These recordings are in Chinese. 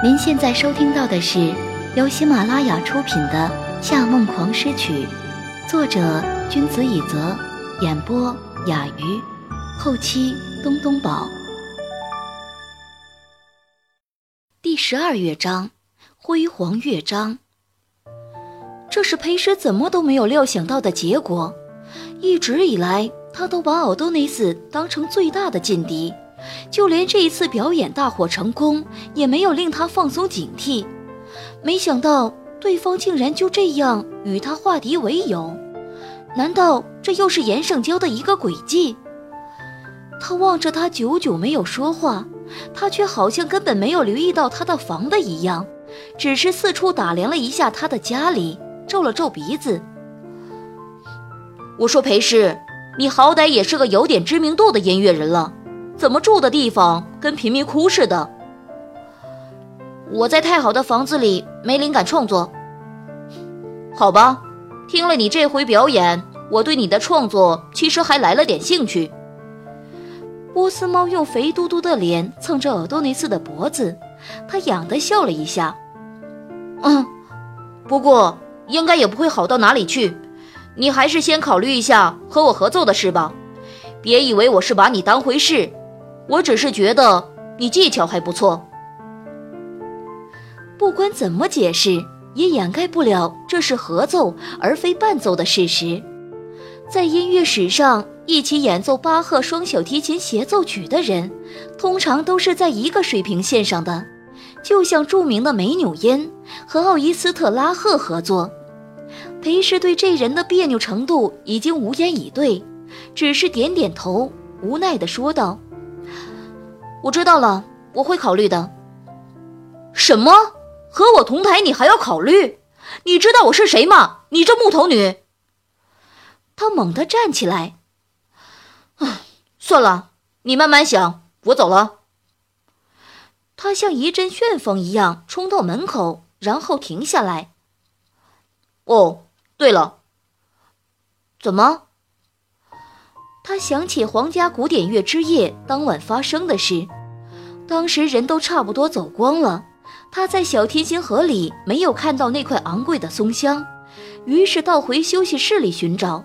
您现在收听到的是由喜马拉雅出品的《夏梦狂诗曲》，作者君子以泽，演播雅鱼，后期东东宝。第十二乐章，辉煌乐章。这是裴师怎么都没有料想到的结果。一直以来，他都把奥多内斯当成最大的劲敌。就连这一次表演大获成功，也没有令他放松警惕。没想到对方竟然就这样与他化敌为友，难道这又是严胜娇的一个诡计？他望着他久久没有说话，他却好像根本没有留意到他的房的一样，只是四处打量了一下他的家里，皱了皱鼻子。我说裴氏，你好歹也是个有点知名度的音乐人了。怎么住的地方跟贫民窟似的？我在太好的房子里没灵感创作。好吧，听了你这回表演，我对你的创作其实还来了点兴趣。波斯猫用肥嘟嘟的脸蹭着尔多尼斯的脖子，他痒的笑了一下。嗯，不过应该也不会好到哪里去，你还是先考虑一下和我合奏的事吧，别以为我是把你当回事。我只是觉得你技巧还不错。不管怎么解释，也掩盖不了这是合奏而非伴奏的事实。在音乐史上，一起演奏巴赫双小提琴协奏曲的人，通常都是在一个水平线上的。就像著名的梅纽因和奥伊斯特拉赫合作，裴氏对这人的别扭程度已经无言以对，只是点点头，无奈地说道。我知道了，我会考虑的。什么？和我同台你还要考虑？你知道我是谁吗？你这木头女！他猛地站起来。唉，算了，你慢慢想，我走了。他像一阵旋风一样冲到门口，然后停下来。哦，对了，怎么？他想起皇家古典乐之夜当晚发生的事，当时人都差不多走光了，他在小提琴盒里没有看到那块昂贵的松香，于是倒回休息室里寻找，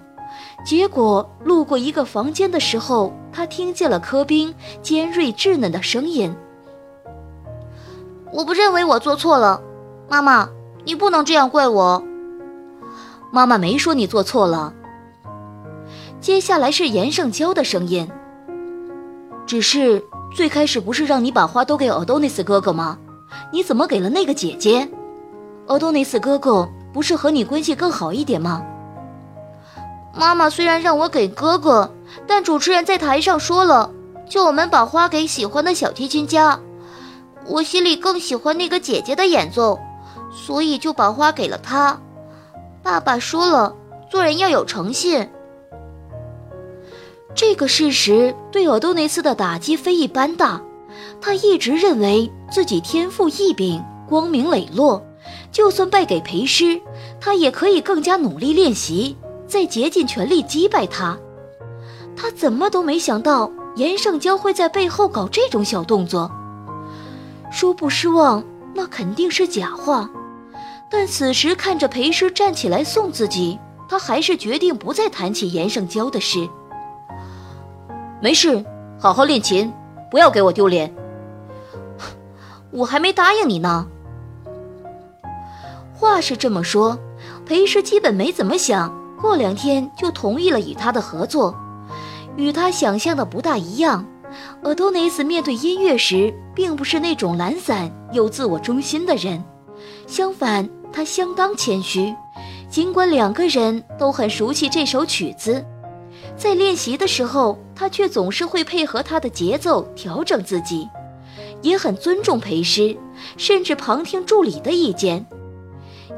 结果路过一个房间的时候，他听见了柯宾尖锐稚嫩的声音：“我不认为我做错了，妈妈，你不能这样怪我。妈妈没说你做错了。”接下来是严胜娇的声音。只是最开始不是让你把花都给奥多尼斯哥哥吗？你怎么给了那个姐姐？奥多尼斯哥哥不是和你关系更好一点吗？妈妈虽然让我给哥哥，但主持人在台上说了，叫我们把花给喜欢的小提琴家。我心里更喜欢那个姐姐的演奏，所以就把花给了她。爸爸说了，做人要有诚信。这个事实对奥多内斯的打击非一般大，他一直认为自己天赋异禀、光明磊落，就算败给裴师，他也可以更加努力练习，再竭尽全力击败他。他怎么都没想到严胜娇会在背后搞这种小动作。说不失望，那肯定是假话。但此时看着裴师站起来送自己，他还是决定不再谈起严胜娇的事。没事，好好练琴，不要给我丢脸。我还没答应你呢。话是这么说，裴师基本没怎么想过，两天就同意了与他的合作。与他想象的不大一样，阿多内斯面对音乐时，并不是那种懒散又自我中心的人，相反，他相当谦虚。尽管两个人都很熟悉这首曲子。在练习的时候，他却总是会配合他的节奏调整自己，也很尊重裴师，甚至旁听助理的意见。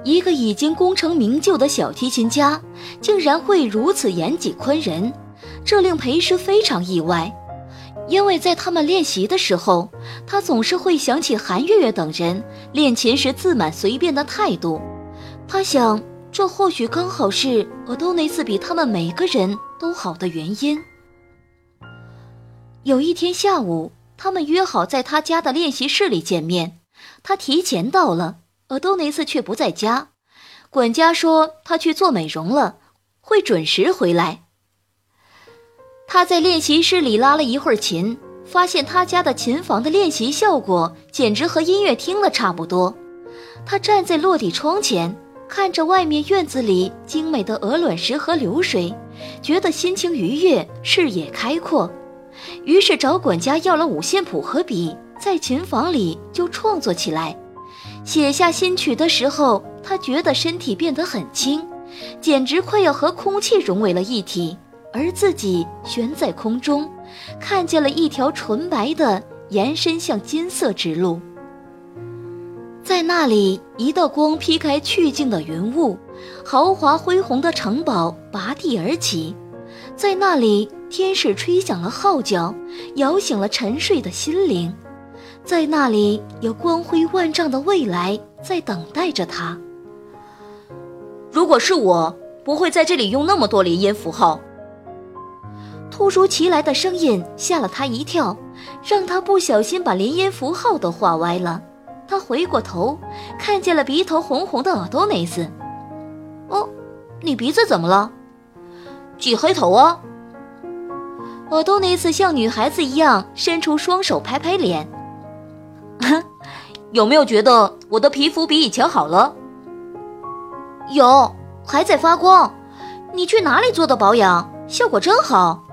一个已经功成名就的小提琴家，竟然会如此严谨宽仁，这令裴师非常意外。因为在他们练习的时候，他总是会想起韩月月等人练琴时自满随便的态度。他想，这或许刚好是我都那次比他们每个人。都好的原因。有一天下午，他们约好在他家的练习室里见面。他提前到了，而多内斯却不在家。管家说他去做美容了，会准时回来。他在练习室里拉了一会儿琴，发现他家的琴房的练习效果简直和音乐厅的差不多。他站在落地窗前，看着外面院子里精美的鹅卵石和流水，觉得心情愉悦，视野开阔。于是找管家要了五线谱和笔，在琴房里就创作起来。写下新曲的时候，他觉得身体变得很轻，简直快要和空气融为了一体。而自己悬在空中，看见了一条纯白的延伸向金色之路。在那里，一道光劈开去静的云雾，豪华恢宏的城堡拔地而起。在那里，天使吹响了号角，摇醒了沉睡的心灵。在那里，有光辉万丈的未来在等待着他。如果是我，不会在这里用那么多连音符号。突如其来的声音吓了他一跳，让他不小心把连音符号都画歪了。他回过头，看见了鼻头红红的耳朵内斯。哦，你鼻子怎么了？挤黑头啊！耳朵内斯像女孩子一样伸出双手拍拍脸。有没有觉得我的皮肤比以前好了？有，还在发光。你去哪里做的保养？效果真好。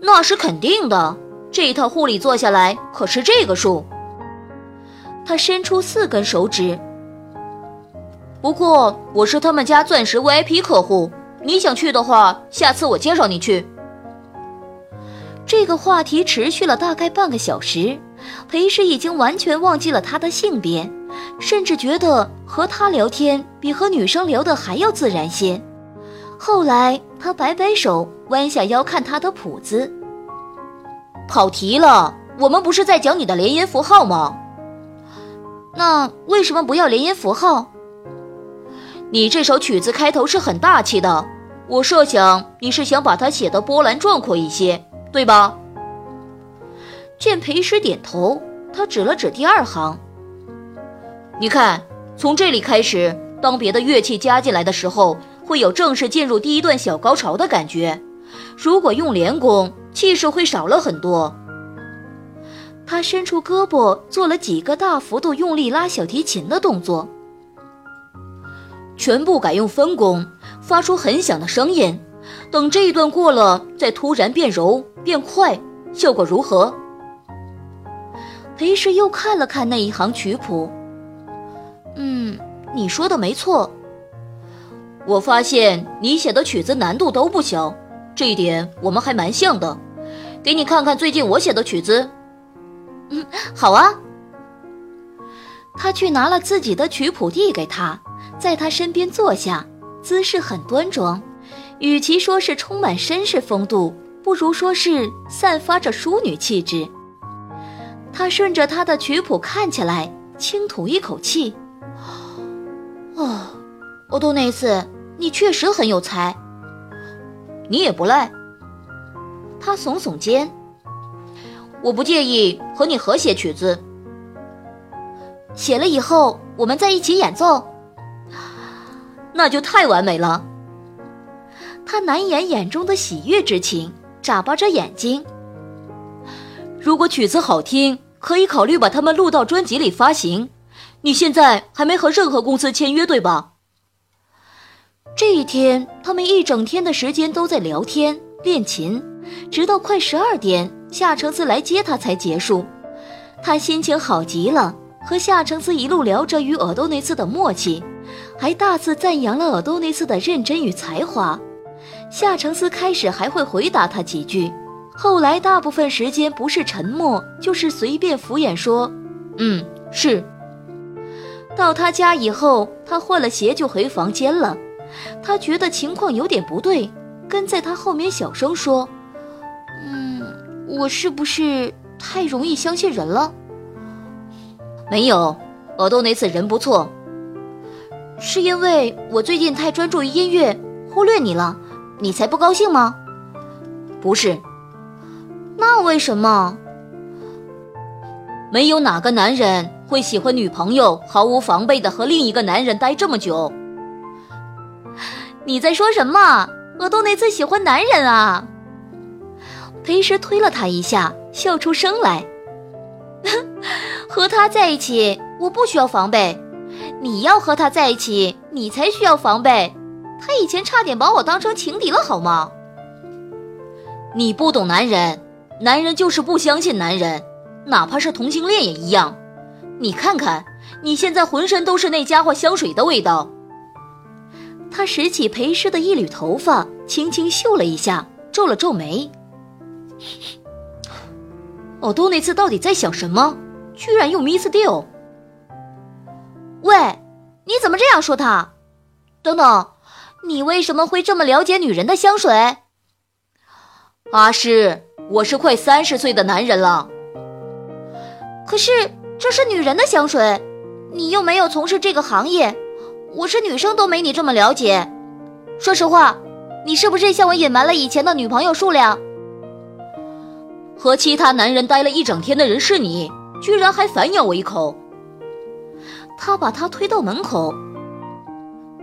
那是肯定的，这一套护理做下来可是这个数。他伸出四根手指。不过我是他们家钻石 VIP 客户，你想去的话，下次我介绍你去。这个话题持续了大概半个小时，裴师已经完全忘记了他的性别，甚至觉得和他聊天比和女生聊的还要自然些。后来他摆摆手。弯下腰看他的谱子，跑题了。我们不是在讲你的连音符号吗？那为什么不要连音符号？你这首曲子开头是很大气的，我设想你是想把它写得波澜壮阔一些，对吧？见裴师点头，他指了指第二行。你看，从这里开始，当别的乐器加进来的时候，会有正式进入第一段小高潮的感觉。如果用连弓，气势会少了很多。他伸出胳膊，做了几个大幅度用力拉小提琴的动作。全部改用分弓，发出很响的声音。等这一段过了，再突然变柔变快，效果如何？裴氏又看了看那一行曲谱。嗯，你说的没错。我发现你写的曲子难度都不小。这一点我们还蛮像的，给你看看最近我写的曲子。嗯，好啊。他去拿了自己的曲谱递给他，在他身边坐下，姿势很端庄，与其说是充满绅士风度，不如说是散发着淑女气质。他顺着他的曲谱看起来，轻吐一口气：“哦，欧多内斯，你确实很有才。”你也不赖。他耸耸肩，我不介意和你合写曲子。写了以后，我们在一起演奏，那就太完美了。他难掩眼中的喜悦之情，眨巴着眼睛。如果曲子好听，可以考虑把它们录到专辑里发行。你现在还没和任何公司签约，对吧？这一天，他们一整天的时间都在聊天练琴，直到快十二点，夏承思来接他才结束。他心情好极了，和夏承思一路聊着与尔多内斯的默契，还大肆赞扬了尔多内斯的认真与才华。夏承思开始还会回答他几句，后来大部分时间不是沉默，就是随便敷衍说：“嗯，是。”到他家以后，他换了鞋就回房间了。他觉得情况有点不对，跟在他后面小声说：“，我是不是太容易相信人了？”“没有，尔多内斯人不错。是因为我最近太专注于音乐，忽略你了，你才不高兴吗？”“不是。”“那为什么？”“没有哪个男人会喜欢女朋友毫无防备的和另一个男人待这么久？你在说什么？我都那次喜欢男人啊！裴师推了他一下，笑出声来。和他在一起，我不需要防备；你要和他在一起，你才需要防备。他以前差点把我当成情敌了，好吗？你不懂男人，男人就是不相信男人，哪怕是同性恋也一样。你看看，你现在浑身都是那家伙香水的味道。他拾起裴师的一缕头发，轻轻嗅了一下，皱了皱眉。奥多那次到底在想什么？居然用 Miss Deal？喂，你怎么这样说他？等等，你为什么会这么了解女人的香水？阿诗，我是快三十岁的男人了。可是这是女人的香水，你又没有从事这个行业，我是女生都没你这么了解。说实话，你是不是向我隐瞒了以前的女朋友数量？和其他男人待了一整天的人是你，居然还反咬我一口。他把他推到门口，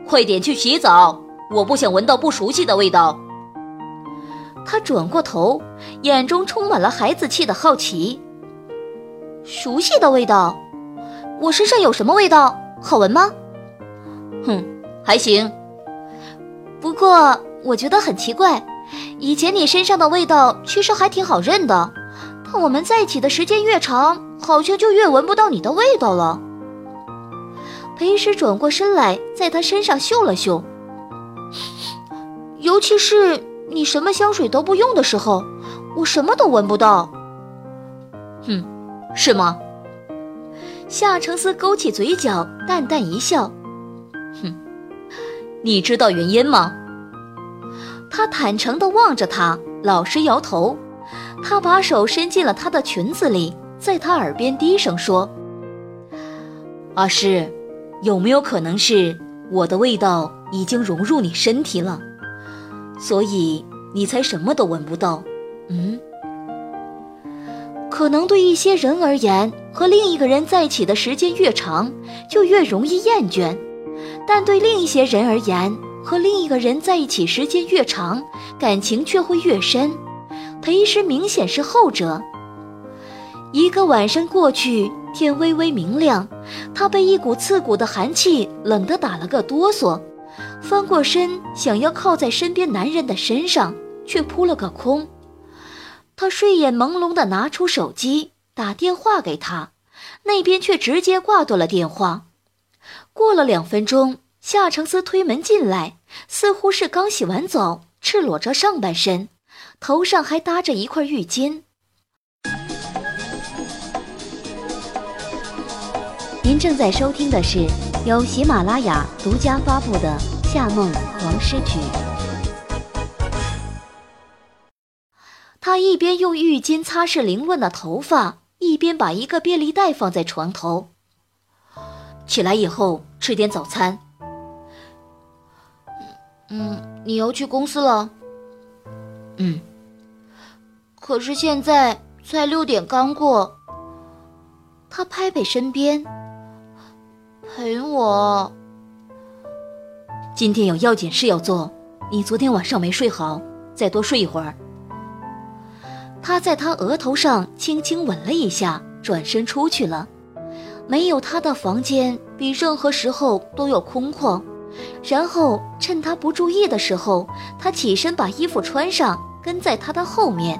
快点去洗澡，我不想闻到不熟悉的味道。他转过头，眼中充满了孩子气的好奇。熟悉的味道，我身上有什么味道？好闻吗？哼，还行。不过我觉得很奇怪。以前你身上的味道其实还挺好认的，但我们在一起的时间越长，好像就越闻不到你的味道了。裴师转过身来，在他身上嗅了嗅，尤其是你什么香水都不用的时候，我什么都闻不到。哼，是吗？夏承思勾起嘴角，淡淡一笑，哼，你知道原因吗？他坦诚地望着他，老实摇头。他把手伸进了她的裙子里，在她耳边低声说：“阿诗，有没有可能是我的味道已经融入你身体了，所以你才什么都闻不到？嗯？可能对一些人而言，和另一个人在一起的时间越长，就越容易厌倦；但对另一些人而言，和另一个人在一起时间越长，感情却会越深。裴师明显是后者。一个晚上过去，天微微明亮，他被一股刺骨的寒气冷得打了个哆嗦，翻过身想要靠在身边男人的身上，却扑了个空。他睡眼朦胧地拿出手机打电话给他，那边却直接挂断了电话。过了两分钟。夏承思推门进来，似乎是刚洗完澡，赤裸着上半身，头上还搭着一块浴巾。您正在收听的是由喜马拉雅独家发布的《夏梦黄诗曲》。他一边用浴巾擦拭凌乱的头发，一边把一个便利袋放在床头。起来以后吃点早餐。嗯，你要去公司了。嗯，可是现在才六点刚过。他拍拍身边，陪我。今天有要紧事要做，你昨天晚上没睡好，再多睡一会儿。他在他额头上轻轻吻了一下，转身出去了。没有他的房间，比任何时候都要空旷。然后趁他不注意的时候，他起身把衣服穿上，跟在他的后面。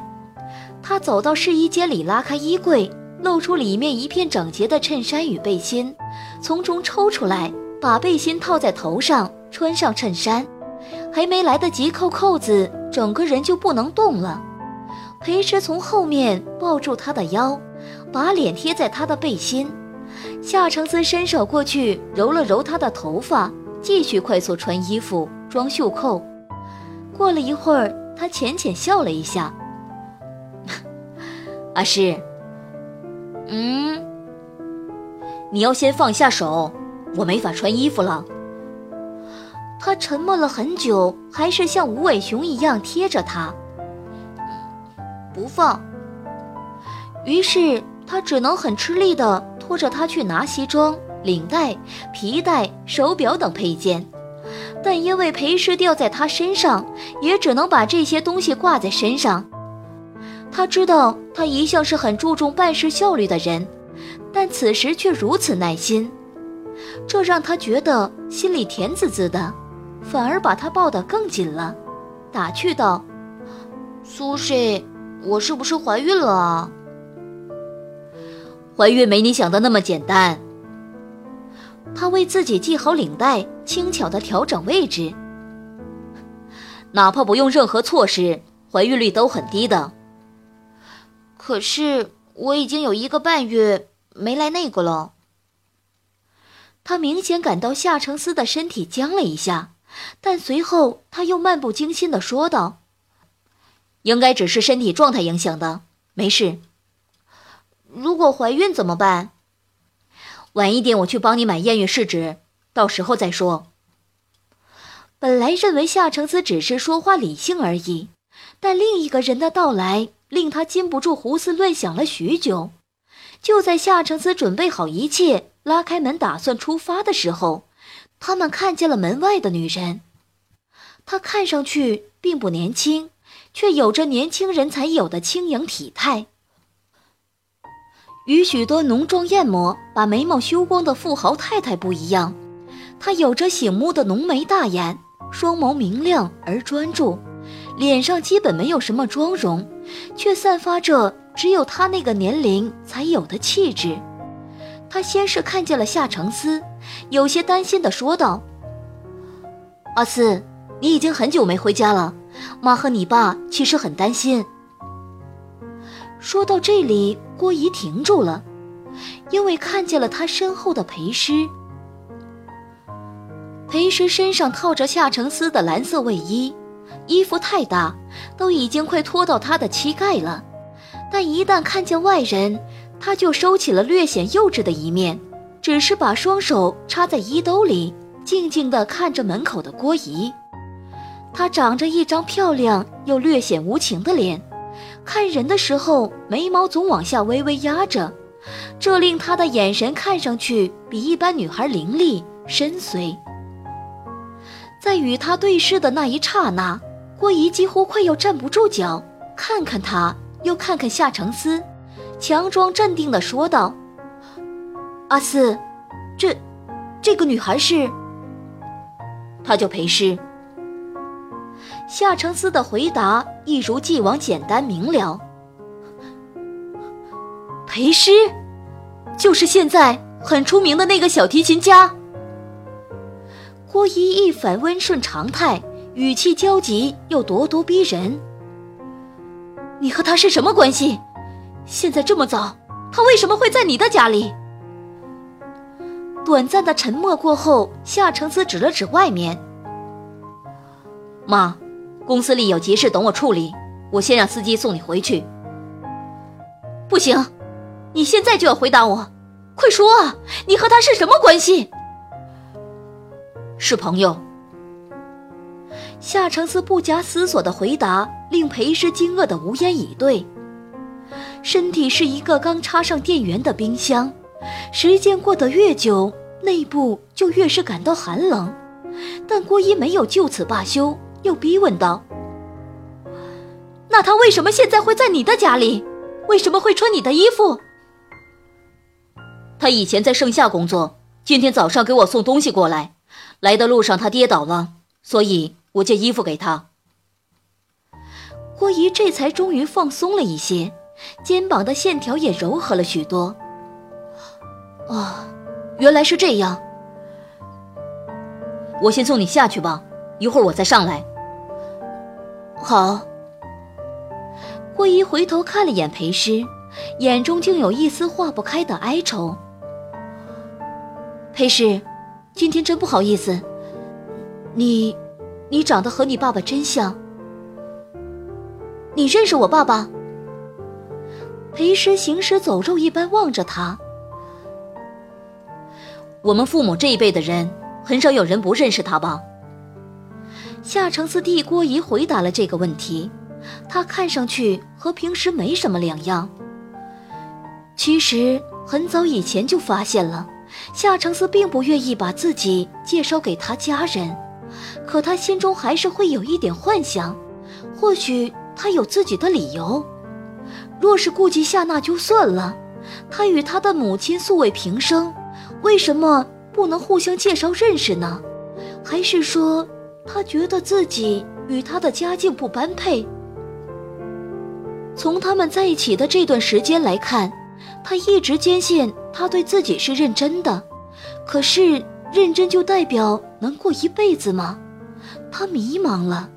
他走到试衣间里，拉开衣柜，露出里面一片整洁的衬衫与背心，从中抽出来，把背心套在头上，穿上衬衫。还没来得及扣扣子，整个人就不能动了。裴时从后面抱住他的腰，把脸贴在他的背心。夏承思伸手过去揉了揉他的头发。继续快速穿衣服、装袖扣。过了一会儿，他浅浅笑了一下。阿诗，嗯，你要先放下手，我没法穿衣服了。他沉默了很久，还是像无尾熊一样贴着他，不放。于是他只能很吃力地拖着他去拿西装、领带、皮带、手表等配件，但因为陪尸掉在他身上，也只能把这些东西挂在身上。他知道他一向是很注重办事效率的人，但此时却如此耐心，这让他觉得心里甜滋滋的，反而把他抱得更紧了，打趣道：“苏轼，我是不是怀孕了啊？”怀孕没你想的那么简单。他为自己系好领带，轻巧地调整位置。哪怕不用任何措施，怀孕率都很低的。可是我已经有一个半月没来那个了。他明显感到夏承思的身体僵了一下，但随后他又漫不经心地说道：“应该只是身体状态影响的，没事。”如果怀孕怎么办？晚一点我去帮你买验孕试纸，到时候再说。本来认为夏承思只是说话理性而已，但另一个人的到来令他禁不住胡思乱想了许久。就在夏承思准备好一切，拉开门打算出发的时候，他们看见了门外的女人。她看上去并不年轻，却有着年轻人才有的轻盈体态。与许多浓妆艳抹、把眉毛修光的富豪太太不一样，她有着醒目的浓眉大眼，双眸明亮而专注，脸上基本没有什么妆容，却散发着只有她那个年龄才有的气质。她先是看见了夏承思，有些担心地说道：“阿四，你已经很久没回家了，妈和你爸其实很担心。”说到这里，郭姨停住了，因为看见了他身后的裴师。裴师身上套着夏承思的蓝色卫衣，衣服太大，都已经快拖到他的膝盖了。但一旦看见外人，他就收起了略显幼稚的一面，只是把双手插在衣兜里，静静地看着门口的郭姨。她长着一张漂亮又略显无情的脸。看人的时候，眉毛总往下微微压着，这令他的眼神看上去比一般女孩凌厉深邃。在与他对视的那一刹那，郭姨几乎快要站不住脚，看看他，又看看夏承思，强装镇定地说道：“阿四，这，这个女孩是……她叫裴诗。”夏承思的回答一如既往简单明了。裴诗，就是现在很出名的那个小提琴家。郭姨一反温顺常态，语气焦急又咄咄逼人。你和他是什么关系？现在这么早，他为什么会在你的家里？短暂的沉默过后，夏承思指了指外面。妈。公司里有急事等我处理，我先让司机送你回去。不行，你现在就要回答我，快说啊！你和他是什么关系？是朋友。夏承思不假思索的回答令裴师惊愕的无言以对。身体是一个刚插上电源的冰箱，时间过得越久，内部就越是感到寒冷。但郭一没有就此罢休。又逼问道：“那他为什么现在会在你的家里？为什么会穿你的衣服？”他以前在盛夏工作，今天早上给我送东西过来，来的路上他跌倒了，所以我借衣服给他。郭姨这才终于放松了一些，肩膀的线条也柔和了许多。哦，原来是这样。我先送你下去吧，一会儿我再上来。好。郭姨回头看了眼裴师，眼中竟有一丝化不开的哀愁。裴师，今天真不好意思，你，你长得和你爸爸真像。你认识我爸爸？裴师行尸走肉一般望着他。我们父母这一辈的人，很少有人不认识他吧？夏承思替郭姨回答了这个问题，他看上去和平时没什么两样。其实很早以前就发现了，夏承思并不愿意把自己介绍给他家人，可他心中还是会有一点幻想，或许他有自己的理由。若是顾及夏娜就算了，他与他的母亲素未平生，为什么不能互相介绍认识呢？还是说他觉得自己与他的家境不般配？从他们在一起的这段时间来看，他一直坚信他对自己是认真的。可是，认真就代表能过一辈子吗？他迷茫了。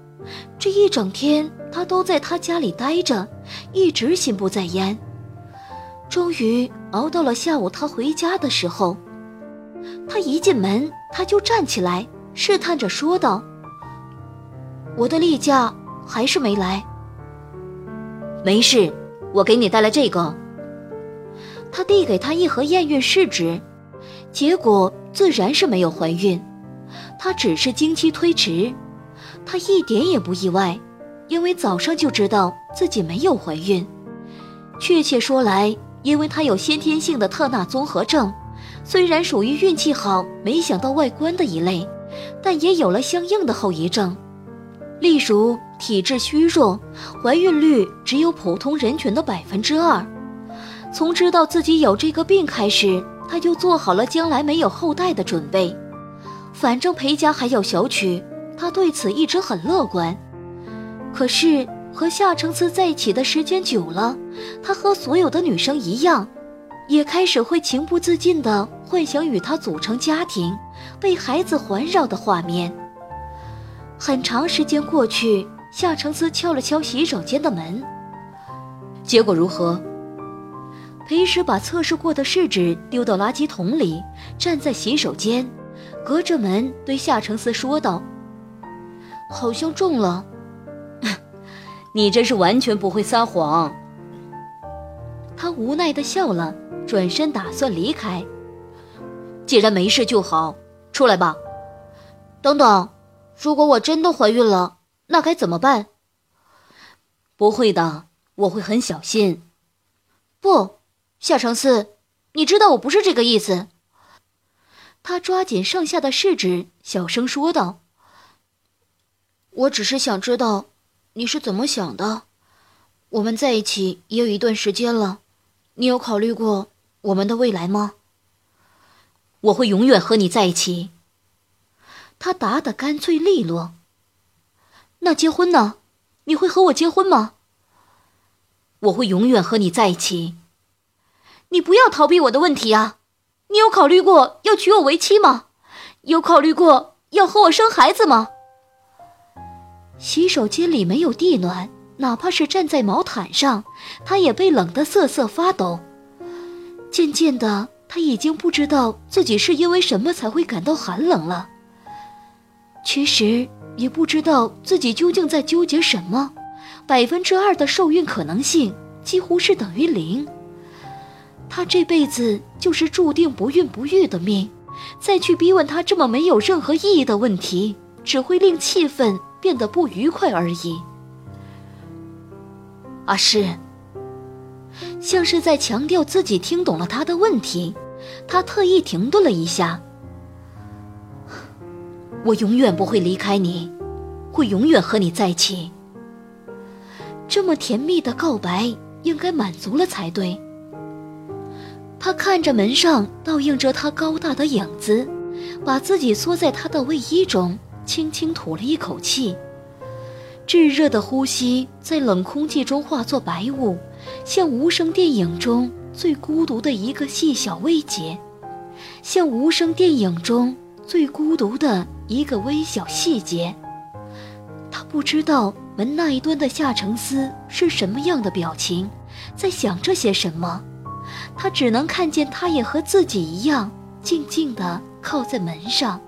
这一整天，他都在他家里待着，一直心不在焉。终于熬到了下午，他回家的时候，他一进门，他就站起来，试探着说道：“我的例假还是没来。”没事，我给你带来这个。他递给他一盒验孕试纸，结果自然是没有怀孕，他只是经期推迟。他一点也不意外，因为早上就知道自己没有怀孕。确切说来，因为他有先天性的特纳综合症，虽然属于运气好没想到外观的一类，但也有了相应的后遗症，例如体质虚弱，怀孕率只有普通人群的百分之二。从知道自己有这个病开始，他就做好了将来没有后代的准备。反正裴家还有小曲。他对此一直很乐观，可是和夏承思在一起的时间久了，他和所有的女生一样，也开始会情不自禁地幻想与他组成家庭、被孩子环绕的画面。很长时间过去，夏承思敲了敲洗手间的门，结果如何？裴石把测试过的试纸丢到垃圾桶里，站在洗手间，隔着门对夏承思说道。好像中了，你真是完全不会撒谎。他无奈的笑了，转身打算离开。既然没事就好，出来吧。等等，如果我真的怀孕了，那该怎么办？不会的，我会很小心。不，夏承思，你知道我不是这个意思。他抓紧剩下的试纸，小声说道。我只是想知道，你是怎么想的？我们在一起也有一段时间了，你有考虑过我们的未来吗？我会永远和你在一起。他答得干脆利落。那结婚呢？你会和我结婚吗？我会永远和你在一起。你不要逃避我的问题啊！你有考虑过要娶我为妻吗？有考虑过要和我生孩子吗？洗手间里没有地暖，哪怕是站在毛毯上，他也被冷得瑟瑟发抖。渐渐的，他已经不知道自己是因为什么才会感到寒冷了。其实也不知道自己究竟在纠结什么。百分之二的受孕可能性几乎是等于零。他这辈子就是注定不孕不育的命，再去逼问他这么没有任何意义的问题，只会令气氛。变得不愉快而已。阿诗，像是在强调自己听懂了他的问题。他特意停顿了一下。我永远不会离开你，会永远和你在一起。这么甜蜜的告白应该满足了才对。他看着门上倒映着他高大的影子，把自己缩在他的卫衣中。轻轻吐了一口气，炙热的呼吸在冷空气中化作白雾，像无声电影中最孤独的一个细小微节，像无声电影中最孤独的一个微小细节。他不知道门那一端的夏承思是什么样的表情，在想着些什么，他只能看见他也和自己一样，静静地靠在门上。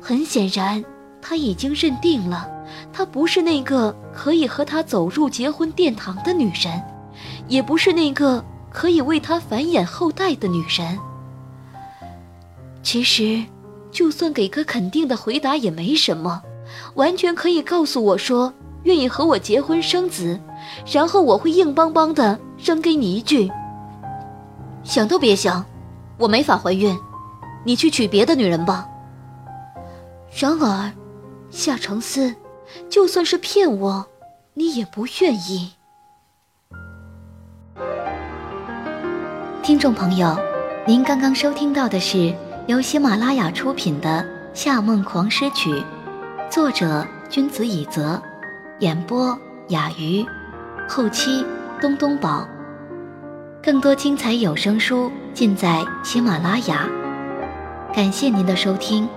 很显然，他已经认定了，她不是那个可以和他走入结婚殿堂的女人，也不是那个可以为他繁衍后代的女人。其实，就算给个肯定的回答也没什么，完全可以告诉我说愿意和我结婚生子，然后我会硬邦邦的扔给你一句：“想都别想，我没法怀孕，你去娶别的女人吧。然而，夏承思，就算是骗我，你也不愿意。听众朋友，您刚刚收听到的是由喜马拉雅出品的《夏梦狂诗曲》，作者君子以泽，演播雅鱼，后期东东宝。更多精彩有声书尽在喜马拉雅，感谢您的收听。